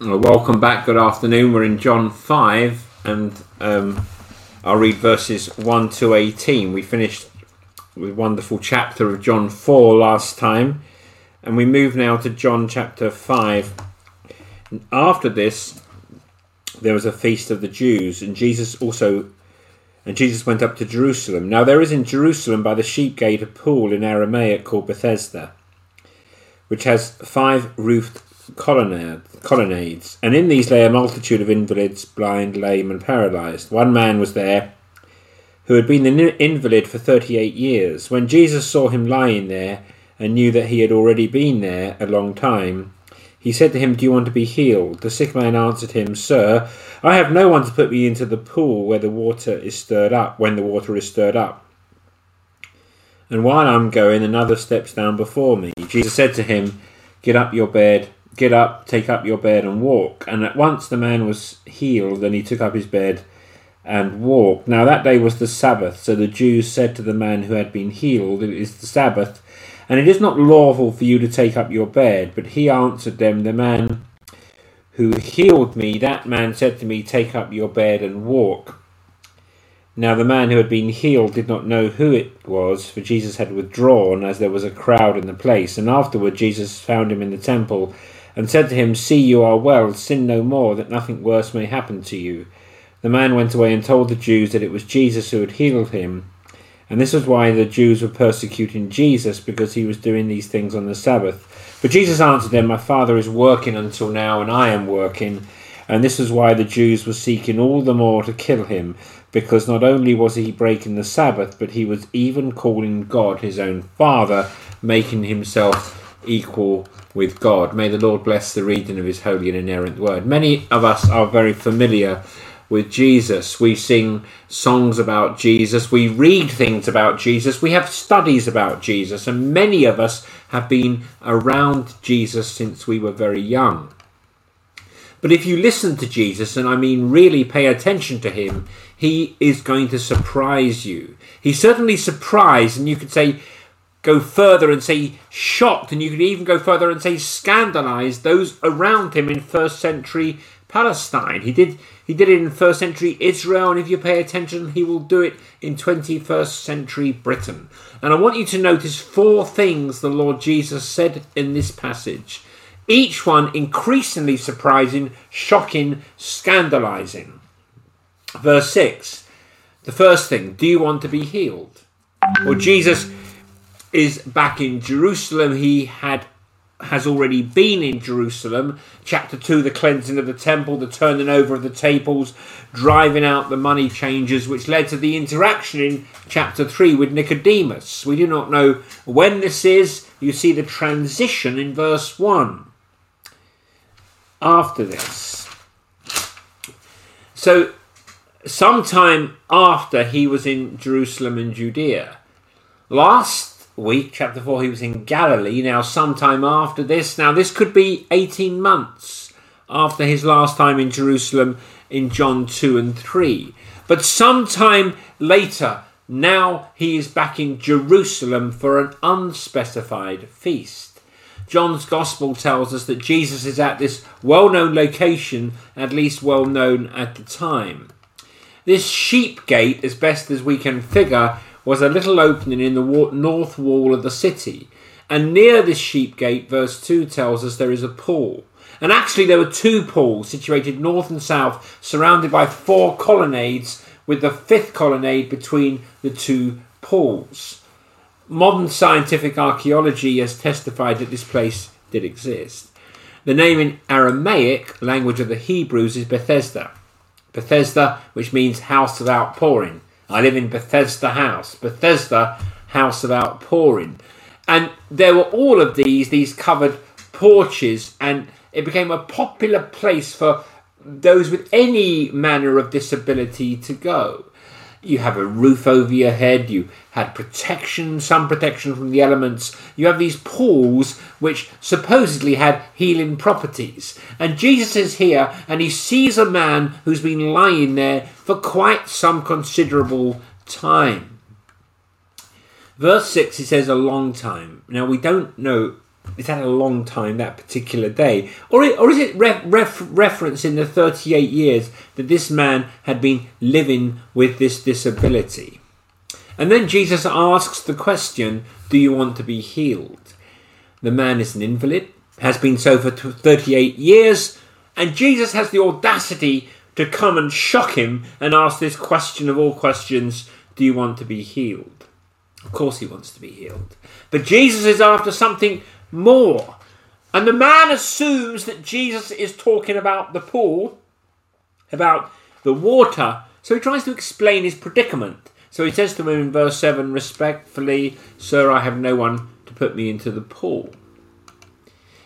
Well, welcome back. Good afternoon. We're in John 5, and um, I'll read verses 1 to 18. We finished with wonderful chapter of John 4 last time, and we move now to John chapter 5. After this, there was a feast of the Jews, and Jesus also and Jesus went up to Jerusalem. Now there is in Jerusalem by the sheep gate a pool in Aramaic called Bethesda, which has five roofed colonnades, and in these lay a multitude of invalids, blind, lame, and paralyzed. One man was there who had been an invalid for thirty eight years. When Jesus saw him lying there and knew that he had already been there a long time, he said to him, Do you want to be healed? The sick man answered him, Sir, I have no one to put me into the pool where the water is stirred up, when the water is stirred up. And while I'm going, another steps down before me. Jesus said to him, Get up your bed, get up, take up your bed, and walk. And at once the man was healed, and he took up his bed and walked. Now that day was the Sabbath, so the Jews said to the man who had been healed, It is the Sabbath and it is not lawful for you to take up your bed. But he answered them, The man who healed me, that man said to me, Take up your bed and walk. Now the man who had been healed did not know who it was, for Jesus had withdrawn, as there was a crowd in the place. And afterward Jesus found him in the temple, and said to him, See, you are well, sin no more, that nothing worse may happen to you. The man went away and told the Jews that it was Jesus who had healed him. And this was why the Jews were persecuting Jesus, because he was doing these things on the Sabbath. But Jesus answered them, My Father is working until now, and I am working. And this was why the Jews were seeking all the more to kill him, because not only was he breaking the Sabbath, but he was even calling God his own Father, making himself equal with God. May the Lord bless the reading of his holy and inerrant word. Many of us are very familiar with Jesus. We sing songs about Jesus. We read things about Jesus. We have studies about Jesus. And many of us have been around Jesus since we were very young. But if you listen to Jesus, and I mean really pay attention to him, he is going to surprise you. He's certainly surprised, and you could say, go further and say shocked, and you could even go further and say scandalized those around him in first century Palestine. He did he did it in first century Israel, and if you pay attention, he will do it in 21st century Britain. And I want you to notice four things the Lord Jesus said in this passage. Each one increasingly surprising, shocking, scandalizing. Verse 6 The first thing, do you want to be healed? Well, Jesus is back in Jerusalem. He had has already been in Jerusalem. Chapter 2, the cleansing of the temple, the turning over of the tables, driving out the money changers, which led to the interaction in chapter 3 with Nicodemus. We do not know when this is. You see the transition in verse 1. After this. So, sometime after he was in Jerusalem and Judea. Last week, chapter 4, he was in Galilee. Now, sometime after this, now this could be 18 months after his last time in Jerusalem in John 2 and 3. But sometime later, now he is back in Jerusalem for an unspecified feast. John's Gospel tells us that Jesus is at this well known location, at least well known at the time. This sheep gate, as best as we can figure, was a little opening in the north wall of the city. And near this sheep gate, verse 2 tells us there is a pool. And actually, there were two pools situated north and south, surrounded by four colonnades, with the fifth colonnade between the two pools. Modern scientific archaeology has testified that this place did exist. The name in Aramaic, language of the Hebrews, is Bethesda. Bethesda, which means house of outpouring. I live in Bethesda House, Bethesda House of Outpouring. And there were all of these, these covered porches, and it became a popular place for those with any manner of disability to go. You have a roof over your head, you had protection, some protection from the elements. You have these pools which supposedly had healing properties. And Jesus is here and he sees a man who's been lying there for quite some considerable time. Verse 6, he says, a long time. Now, we don't know is that a long time, that particular day? Or, or is it ref, ref, reference in the 38 years that this man had been living with this disability? And then Jesus asks the question Do you want to be healed? The man is an invalid, has been so for 38 years, and Jesus has the audacity to come and shock him and ask this question of all questions Do you want to be healed? Of course, he wants to be healed. But Jesus is after something more. And the man assumes that Jesus is talking about the pool, about the water, so he tries to explain his predicament. So he says to him in verse 7 respectfully, Sir, I have no one to put me into the pool.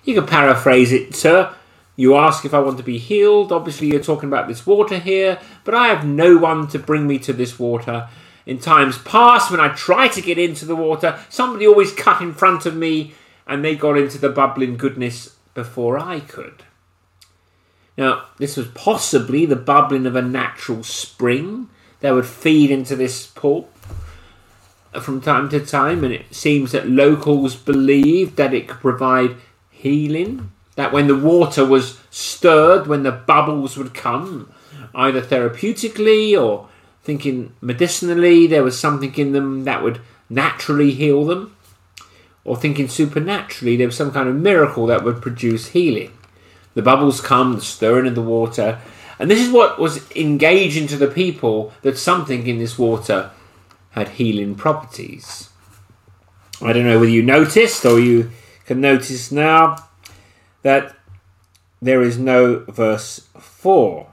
You can paraphrase it, sir. You ask if I want to be healed. Obviously, you're talking about this water here, but I have no one to bring me to this water. In times past, when I try to get into the water, somebody always cut in front of me and they got into the bubbling goodness before I could. Now, this was possibly the bubbling of a natural spring that would feed into this pool from time to time, and it seems that locals believed that it could provide healing. That when the water was stirred, when the bubbles would come, either therapeutically or thinking medicinally, there was something in them that would naturally heal them, or thinking supernaturally, there was some kind of miracle that would produce healing. The bubbles come, the stirring of the water, and this is what was engaging to the people that something in this water had healing properties. I don't know whether you noticed or you can notice now that there is no verse 4.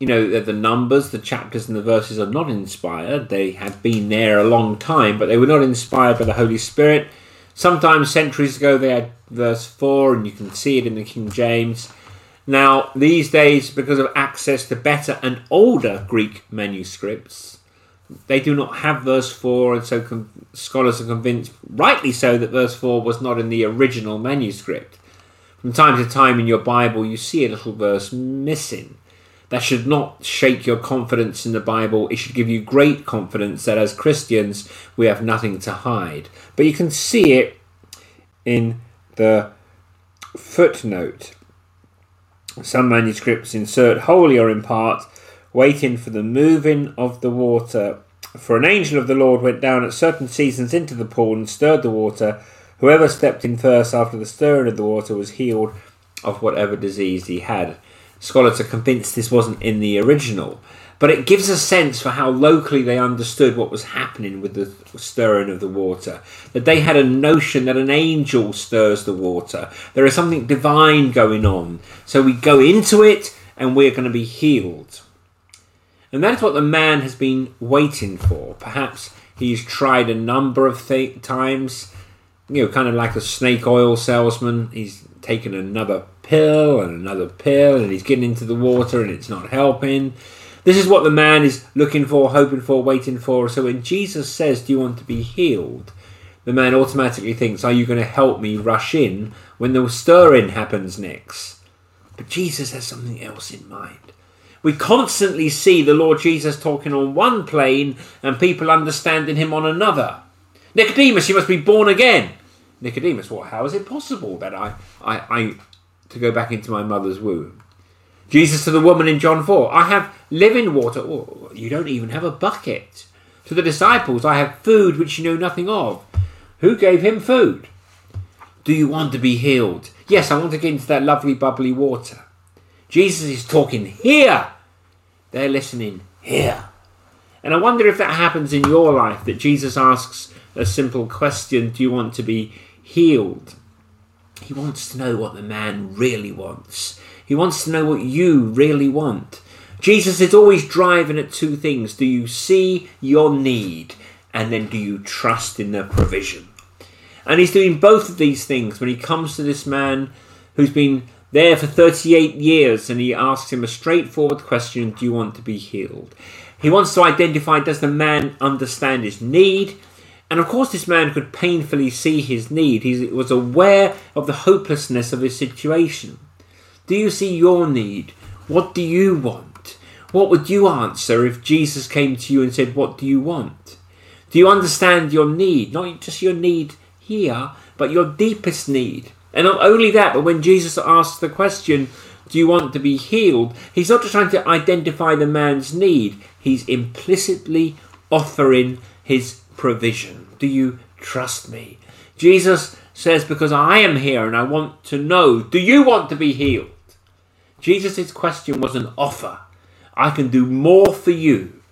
You know, that the numbers, the chapters, and the verses are not inspired. They had been there a long time, but they were not inspired by the Holy Spirit. Sometimes centuries ago they had verse 4, and you can see it in the King James. Now, these days, because of access to better and older Greek manuscripts, they do not have verse 4, and so scholars are convinced, rightly so, that verse 4 was not in the original manuscript. From time to time in your Bible, you see a little verse missing. That should not shake your confidence in the Bible. It should give you great confidence that as Christians, we have nothing to hide. But you can see it in the footnote. Some manuscripts insert wholly or in part waiting for the moving of the water. For an angel of the Lord went down at certain seasons into the pool and stirred the water. Whoever stepped in first after the stirring of the water was healed of whatever disease he had. Scholars are convinced this wasn't in the original, but it gives a sense for how locally they understood what was happening with the stirring of the water. That they had a notion that an angel stirs the water. There is something divine going on. So we go into it and we're going to be healed. And that is what the man has been waiting for. Perhaps he's tried a number of th- times, you know, kind of like a snake oil salesman. He's taken another pill and another pill, and he's getting into the water and it's not helping. This is what the man is looking for, hoping for, waiting for. So when Jesus says, Do you want to be healed? the man automatically thinks, Are you going to help me rush in when the stirring happens next? But Jesus has something else in mind. We constantly see the Lord Jesus talking on one plane and people understanding him on another. Nicodemus, you must be born again. Nicodemus, what? How is it possible that I, I, I, to go back into my mother's womb? Jesus to the woman in John 4, I have living water. Oh, you don't even have a bucket. To the disciples, I have food which you know nothing of. Who gave him food? Do you want to be healed? Yes, I want to get into that lovely bubbly water. Jesus is talking here. They're listening here. And I wonder if that happens in your life that Jesus asks a simple question Do you want to be healed? He wants to know what the man really wants. He wants to know what you really want. Jesus is always driving at two things. Do you see your need? And then do you trust in the provision? And he's doing both of these things when he comes to this man who's been there for 38 years and he asks him a straightforward question Do you want to be healed? He wants to identify does the man understand his need? And of course, this man could painfully see his need. He was aware of the hopelessness of his situation. Do you see your need? What do you want? What would you answer if Jesus came to you and said, What do you want? Do you understand your need? Not just your need here, but your deepest need. And not only that, but when Jesus asks the question, Do you want to be healed? He's not just trying to identify the man's need, he's implicitly offering his provision. Do you trust me? Jesus says, Because I am here and I want to know, do you want to be healed? Jesus' question was an offer. I can do more for you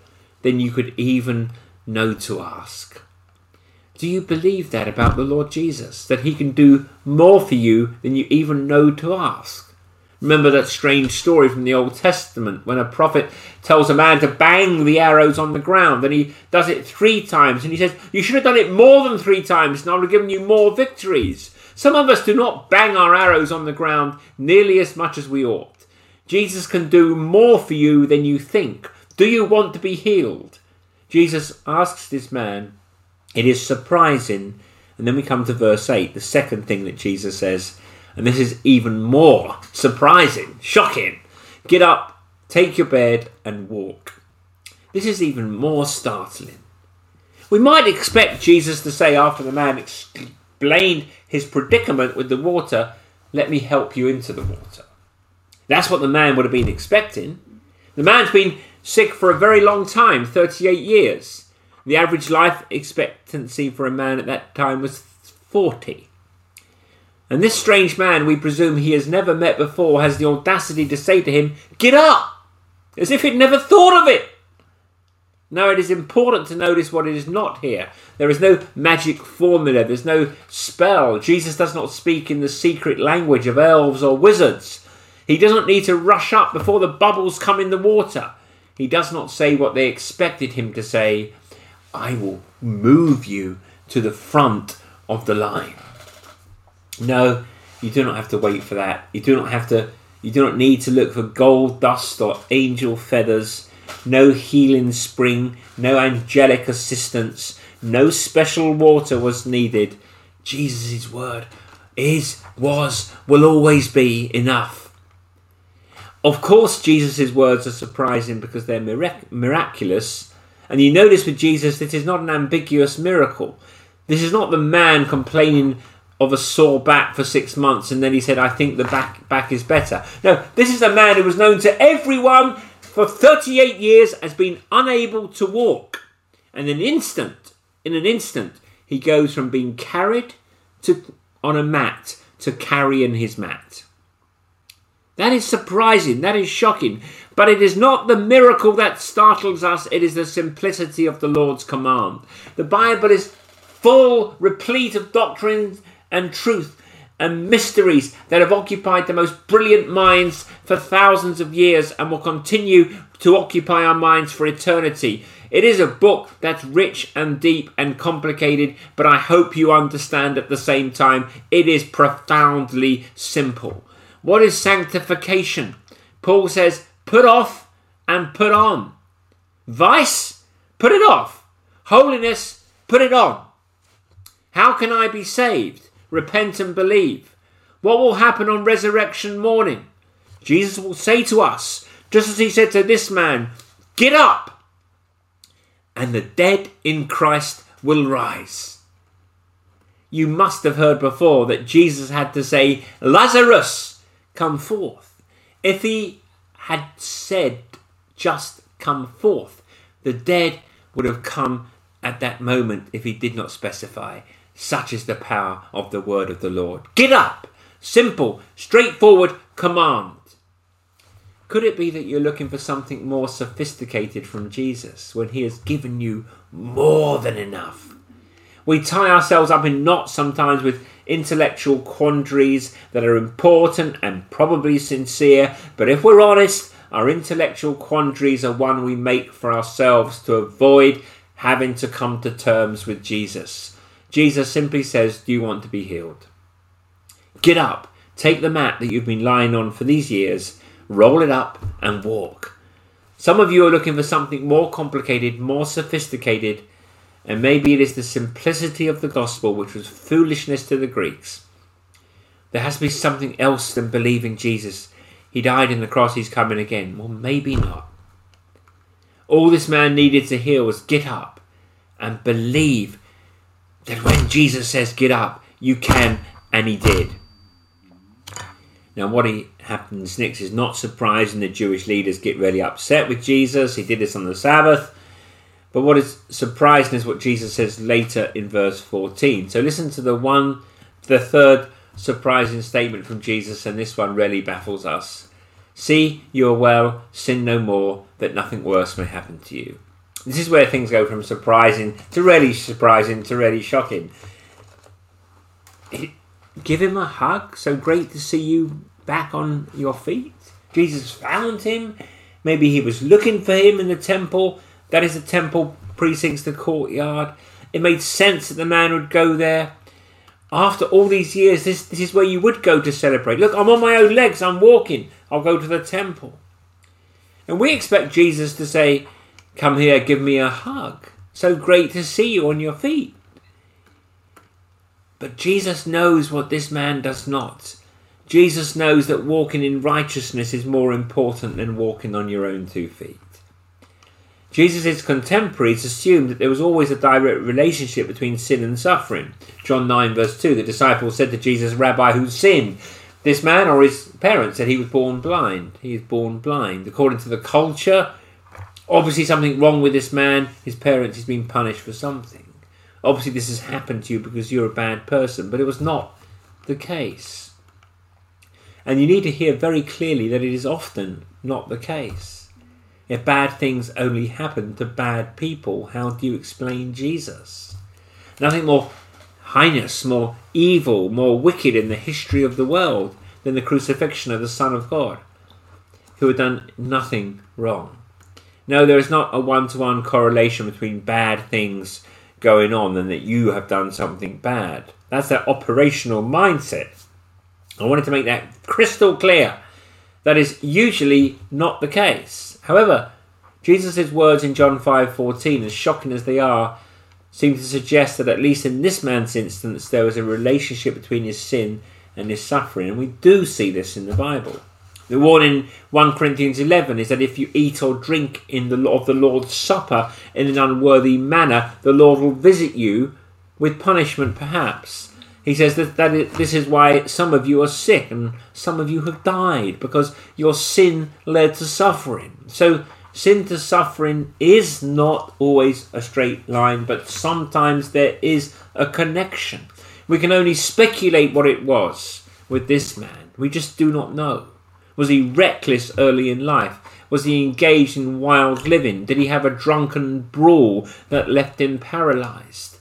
than you could even know to ask. Do you believe that about the Lord Jesus? That he can do more for you than you even know to ask? Remember that strange story from the Old Testament when a prophet tells a man to bang the arrows on the ground and he does it three times and he says, You should have done it more than three times and I would have given you more victories. Some of us do not bang our arrows on the ground nearly as much as we ought. Jesus can do more for you than you think. Do you want to be healed? Jesus asks this man. It is surprising. And then we come to verse 8, the second thing that Jesus says. And this is even more surprising, shocking. Get up, take your bed, and walk. This is even more startling. We might expect Jesus to say, after the man explained his predicament with the water, Let me help you into the water. That's what the man would have been expecting. The man's been sick for a very long time 38 years. The average life expectancy for a man at that time was 40. And this strange man, we presume he has never met before, has the audacity to say to him, Get up! As if he'd never thought of it! Now, it is important to notice what it is not here. There is no magic formula, there's no spell. Jesus does not speak in the secret language of elves or wizards. He doesn't need to rush up before the bubbles come in the water. He does not say what they expected him to say I will move you to the front of the line. No, you do not have to wait for that. You do not have to. You do not need to look for gold dust or angel feathers. No healing spring, no angelic assistance, no special water was needed. Jesus' word is, was, will always be enough. Of course, Jesus' words are surprising because they're mirac- miraculous. And you notice with Jesus, this is not an ambiguous miracle. This is not the man complaining of a sore back for six months and then he said, I think the back, back is better. No, this is a man who was known to everyone for 38 years as being unable to walk. And in an instant, in an instant, he goes from being carried to on a mat to carrying his mat. That is surprising, that is shocking. But it is not the miracle that startles us, it is the simplicity of the Lord's command. The Bible is full, replete of doctrines and truth and mysteries that have occupied the most brilliant minds for thousands of years and will continue to occupy our minds for eternity. It is a book that's rich and deep and complicated, but I hope you understand at the same time it is profoundly simple. What is sanctification? Paul says, put off and put on. Vice, put it off. Holiness, put it on. How can I be saved? Repent and believe. What will happen on resurrection morning? Jesus will say to us, just as he said to this man, Get up! And the dead in Christ will rise. You must have heard before that Jesus had to say, Lazarus, come forth. If he had said, just come forth, the dead would have come at that moment if he did not specify. Such is the power of the word of the Lord. Get up! Simple, straightforward command. Could it be that you're looking for something more sophisticated from Jesus when he has given you more than enough? We tie ourselves up in knots sometimes with intellectual quandaries that are important and probably sincere, but if we're honest, our intellectual quandaries are one we make for ourselves to avoid having to come to terms with Jesus. Jesus simply says, Do you want to be healed? Get up, take the mat that you've been lying on for these years, roll it up, and walk. Some of you are looking for something more complicated, more sophisticated, and maybe it is the simplicity of the gospel which was foolishness to the Greeks. There has to be something else than believing Jesus. He died in the cross, he's coming again. Well, maybe not. All this man needed to hear was get up and believe that when Jesus says get up, You can, and he did. Now, what he happens next is not surprising. The Jewish leaders get really upset with Jesus. He did this on the Sabbath. But what is surprising is what Jesus says later in verse 14. So listen to the one, the third surprising statement from Jesus, and this one really baffles us. See, you are well, sin no more, that nothing worse may happen to you. This is where things go from surprising to really surprising to really shocking. Give him a hug. So great to see you back on your feet. Jesus found him. Maybe he was looking for him in the temple. That is the temple precincts, the courtyard. It made sense that the man would go there. After all these years, this, this is where you would go to celebrate. Look, I'm on my own legs, I'm walking. I'll go to the temple. And we expect Jesus to say, Come here, give me a hug. So great to see you on your feet. But Jesus knows what this man does not. Jesus knows that walking in righteousness is more important than walking on your own two feet. Jesus' contemporaries assumed that there was always a direct relationship between sin and suffering. John 9, verse 2, the disciples said to Jesus, Rabbi, who sinned? This man or his parents said he was born blind. He is born blind. According to the culture, obviously something wrong with this man. His parents, he's been punished for something. Obviously, this has happened to you because you're a bad person, but it was not the case. And you need to hear very clearly that it is often not the case. If bad things only happen to bad people, how do you explain Jesus? Nothing more heinous, more evil, more wicked in the history of the world than the crucifixion of the Son of God, who had done nothing wrong. No, there is not a one to one correlation between bad things going on and that you have done something bad. That's that operational mindset. I wanted to make that crystal clear. That is usually not the case. However, Jesus' words in John 5:14, as shocking as they are, seem to suggest that at least in this man's instance there was a relationship between his sin and his suffering, and we do see this in the Bible. The warning in 1 Corinthians 11 is that if you eat or drink in the of the Lord's supper in an unworthy manner, the Lord will visit you with punishment perhaps. He says that, that it, this is why some of you are sick and some of you have died because your sin led to suffering. So, sin to suffering is not always a straight line, but sometimes there is a connection. We can only speculate what it was with this man. We just do not know. Was he reckless early in life? Was he engaged in wild living? Did he have a drunken brawl that left him paralyzed?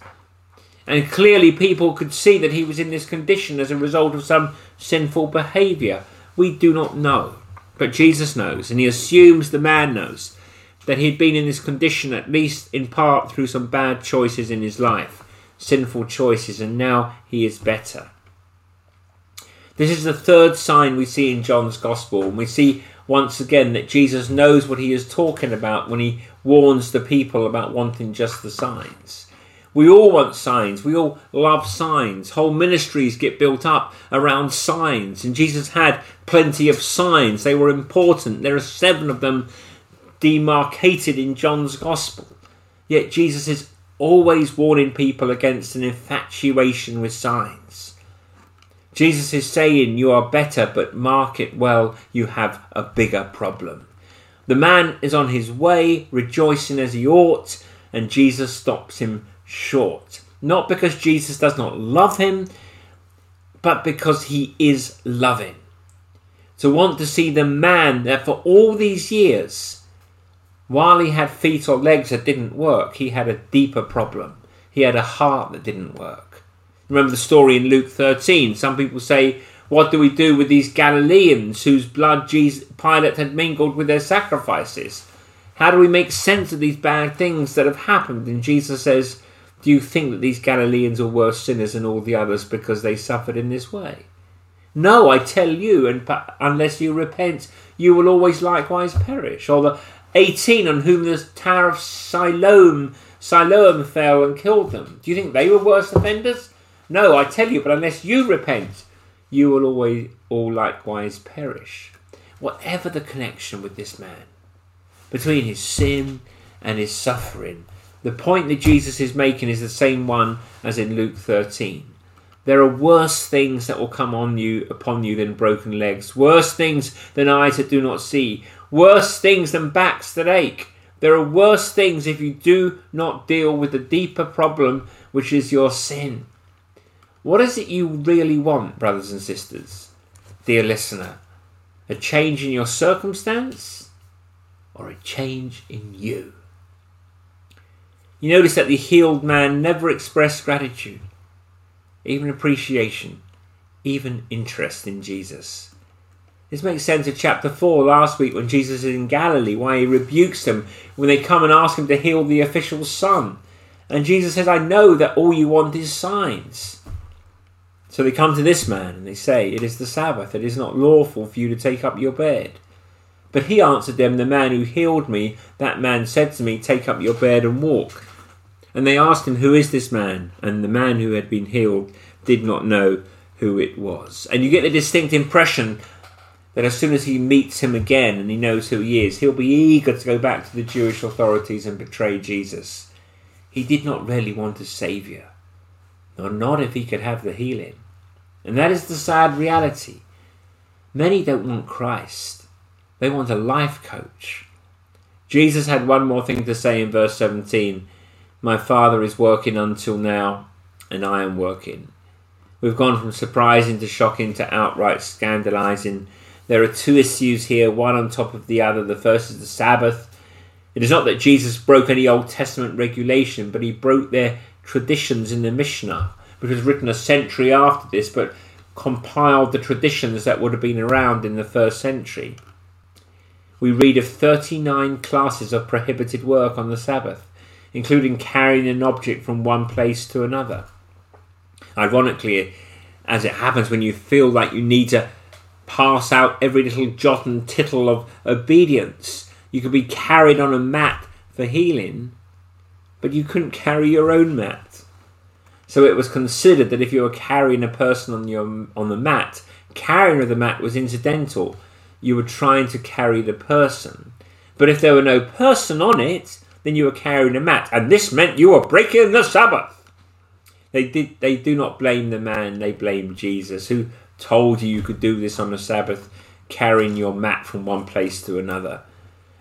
And clearly, people could see that he was in this condition as a result of some sinful behavior. We do not know. But Jesus knows, and he assumes the man knows that he had been in this condition at least in part through some bad choices in his life, sinful choices, and now he is better. This is the third sign we see in John's Gospel, and we see once again that Jesus knows what he is talking about when he warns the people about wanting just the signs. We all want signs. We all love signs. Whole ministries get built up around signs. And Jesus had plenty of signs. They were important. There are seven of them demarcated in John's Gospel. Yet Jesus is always warning people against an infatuation with signs. Jesus is saying, You are better, but mark it well, you have a bigger problem. The man is on his way, rejoicing as he ought, and Jesus stops him short. Not because Jesus does not love him, but because he is loving. To want to see the man that for all these years, while he had feet or legs that didn't work, he had a deeper problem. He had a heart that didn't work. Remember the story in Luke 13. Some people say, What do we do with these Galileans whose blood Jesus, Pilate had mingled with their sacrifices? How do we make sense of these bad things that have happened? And Jesus says, do you think that these Galileans are worse sinners than all the others because they suffered in this way? No, I tell you, and unless you repent, you will always likewise perish. Or the eighteen on whom the tower of Siloam, Siloam fell and killed them. Do you think they were worse offenders? No, I tell you, but unless you repent, you will always all likewise perish. Whatever the connection with this man, between his sin and his suffering, the point that Jesus is making is the same one as in Luke 13. There are worse things that will come on you upon you than broken legs, worse things than eyes that do not see, worse things than backs that ache. There are worse things if you do not deal with the deeper problem, which is your sin. What is it you really want, brothers and sisters, dear listener? A change in your circumstance or a change in you? You notice that the healed man never expressed gratitude, even appreciation, even interest in Jesus. This makes sense of chapter 4 last week when Jesus is in Galilee, why he rebukes them when they come and ask him to heal the official's son. And Jesus says, I know that all you want is signs. So they come to this man and they say, It is the Sabbath, it is not lawful for you to take up your bed. But he answered them, The man who healed me, that man said to me, Take up your bed and walk. And they asked him, Who is this man? And the man who had been healed did not know who it was. And you get the distinct impression that as soon as he meets him again and he knows who he is, he'll be eager to go back to the Jewish authorities and betray Jesus. He did not really want a saviour, nor not if he could have the healing. And that is the sad reality. Many don't want Christ, they want a life coach. Jesus had one more thing to say in verse 17 My Father is working until now, and I am working. We've gone from surprising to shocking to outright scandalizing. There are two issues here, one on top of the other. The first is the Sabbath. It is not that Jesus broke any Old Testament regulation, but he broke their traditions in the Mishnah, which was written a century after this, but compiled the traditions that would have been around in the first century. We read of 39 classes of prohibited work on the Sabbath, including carrying an object from one place to another. Ironically, as it happens when you feel like you need to pass out every little jot and tittle of obedience, you could be carried on a mat for healing, but you couldn't carry your own mat. So it was considered that if you were carrying a person on your on the mat, carrying of the mat was incidental. You were trying to carry the person. But if there were no person on it, then you were carrying a mat, and this meant you were breaking the Sabbath. They did. They do not blame the man. They blame Jesus, who told you you could do this on the Sabbath, carrying your mat from one place to another.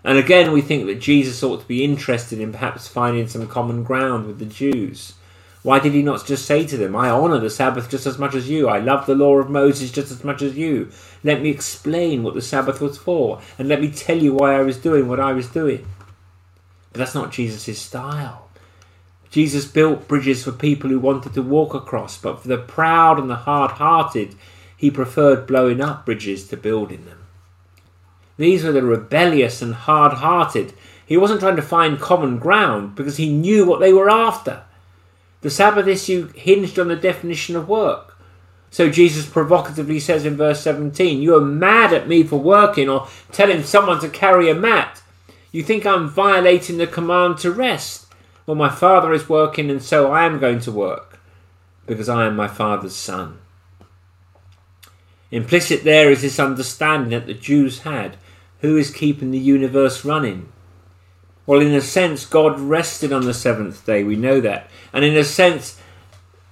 And again, we think that Jesus ought to be interested in perhaps finding some common ground with the Jews. Why did he not just say to them, I honour the Sabbath just as much as you, I love the law of Moses just as much as you? Let me explain what the Sabbath was for, and let me tell you why I was doing what I was doing. But that's not Jesus' style. Jesus built bridges for people who wanted to walk across, but for the proud and the hard hearted, he preferred blowing up bridges to building them. These were the rebellious and hard hearted. He wasn't trying to find common ground because he knew what they were after. The Sabbath issue hinged on the definition of work. So Jesus provocatively says in verse 17, You are mad at me for working or telling someone to carry a mat. You think I'm violating the command to rest. Well, my Father is working, and so I am going to work, because I am my Father's Son. Implicit there is this understanding that the Jews had who is keeping the universe running? Well, in a sense, God rested on the seventh day, we know that. And in a sense,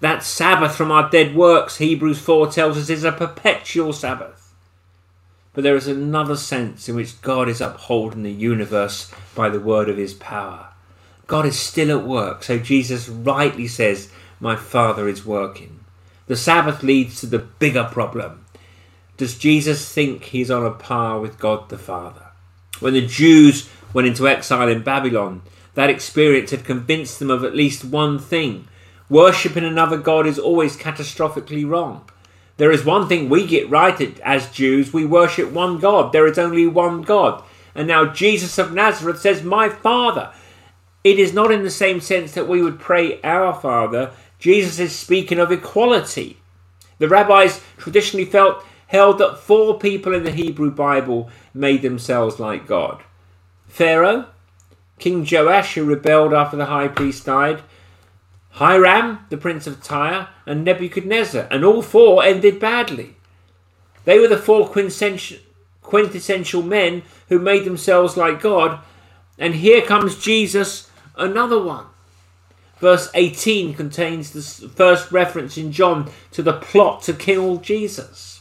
that Sabbath from our dead works, Hebrews 4 tells us, is a perpetual Sabbath. But there is another sense in which God is upholding the universe by the word of his power. God is still at work. So Jesus rightly says, My Father is working. The Sabbath leads to the bigger problem. Does Jesus think he's on a par with God the Father? When the Jews went into exile in Babylon, that experience had convinced them of at least one thing worshipping another God is always catastrophically wrong. There is one thing we get right as Jews we worship one God. There is only one God. And now Jesus of Nazareth says, My Father. It is not in the same sense that we would pray our Father. Jesus is speaking of equality. The rabbis traditionally felt held that four people in the Hebrew Bible made themselves like God. Pharaoh, King Joash, who rebelled after the high priest died, Hiram, the prince of Tyre, and Nebuchadnezzar, and all four ended badly. They were the four quintessential, men who made themselves like God, and here comes Jesus another one. Verse 18 contains the first reference in John to the plot to kill Jesus.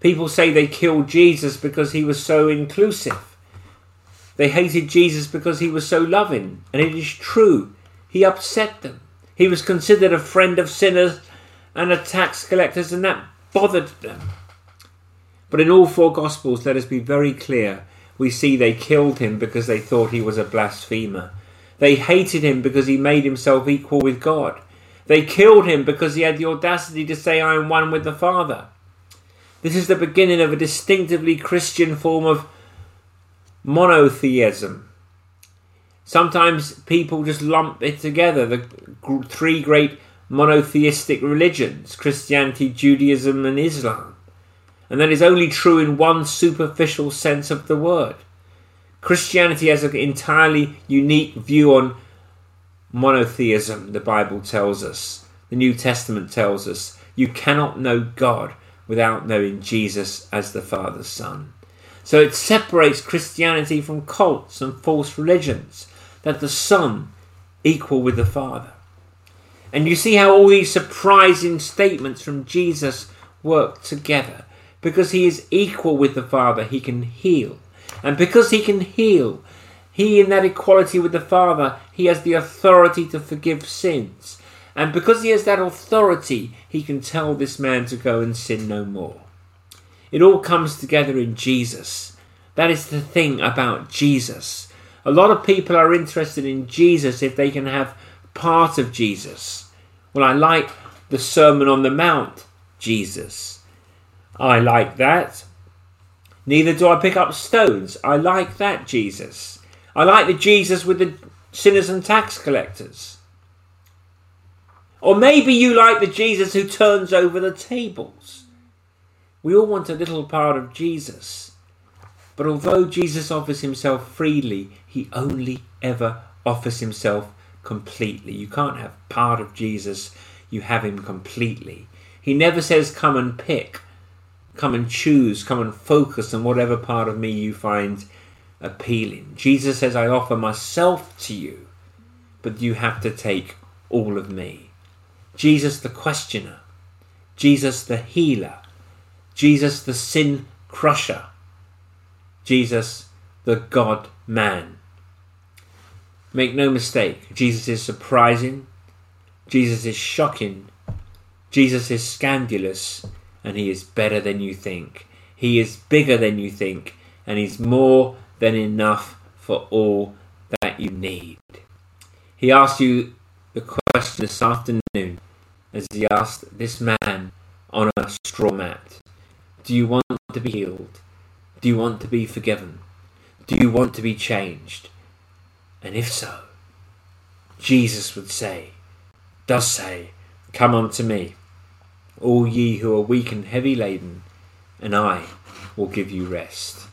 People say they killed Jesus because he was so inclusive. They hated Jesus because he was so loving. And it is true, he upset them. He was considered a friend of sinners and of tax collectors, and that bothered them. But in all four Gospels, let us be very clear we see they killed him because they thought he was a blasphemer. They hated him because he made himself equal with God. They killed him because he had the audacity to say, I am one with the Father. This is the beginning of a distinctively Christian form of monotheism. Sometimes people just lump it together the three great monotheistic religions Christianity, Judaism, and Islam. And that is only true in one superficial sense of the word. Christianity has an entirely unique view on monotheism, the Bible tells us. The New Testament tells us. You cannot know God without knowing Jesus as the Father's Son. So it separates Christianity from cults and false religions, that the Son equal with the Father. And you see how all these surprising statements from Jesus work together. Because he is equal with the Father, he can heal. And because he can heal, he, in that equality with the Father, he has the authority to forgive sins. And because he has that authority, he can tell this man to go and sin no more. It all comes together in Jesus. That is the thing about Jesus. A lot of people are interested in Jesus if they can have part of Jesus. Well, I like the Sermon on the Mount, Jesus. I like that. Neither do I pick up stones. I like that Jesus. I like the Jesus with the sinners and tax collectors. Or maybe you like the Jesus who turns over the tables. We all want a little part of Jesus. But although Jesus offers himself freely, he only ever offers himself completely. You can't have part of Jesus, you have him completely. He never says, Come and pick. Come and choose, come and focus on whatever part of me you find appealing. Jesus says, I offer myself to you, but you have to take all of me. Jesus the questioner, Jesus the healer, Jesus the sin crusher, Jesus the God man. Make no mistake, Jesus is surprising, Jesus is shocking, Jesus is scandalous, and he is better than you think. He is bigger than you think, and he's more than enough for all that you need. He asked you the question this afternoon as he asked this man on a straw mat Do you want to be healed? Do you want to be forgiven? Do you want to be changed? And if so, Jesus would say, does say, Come unto me all ye who are weak and heavy laden, and I will give you rest.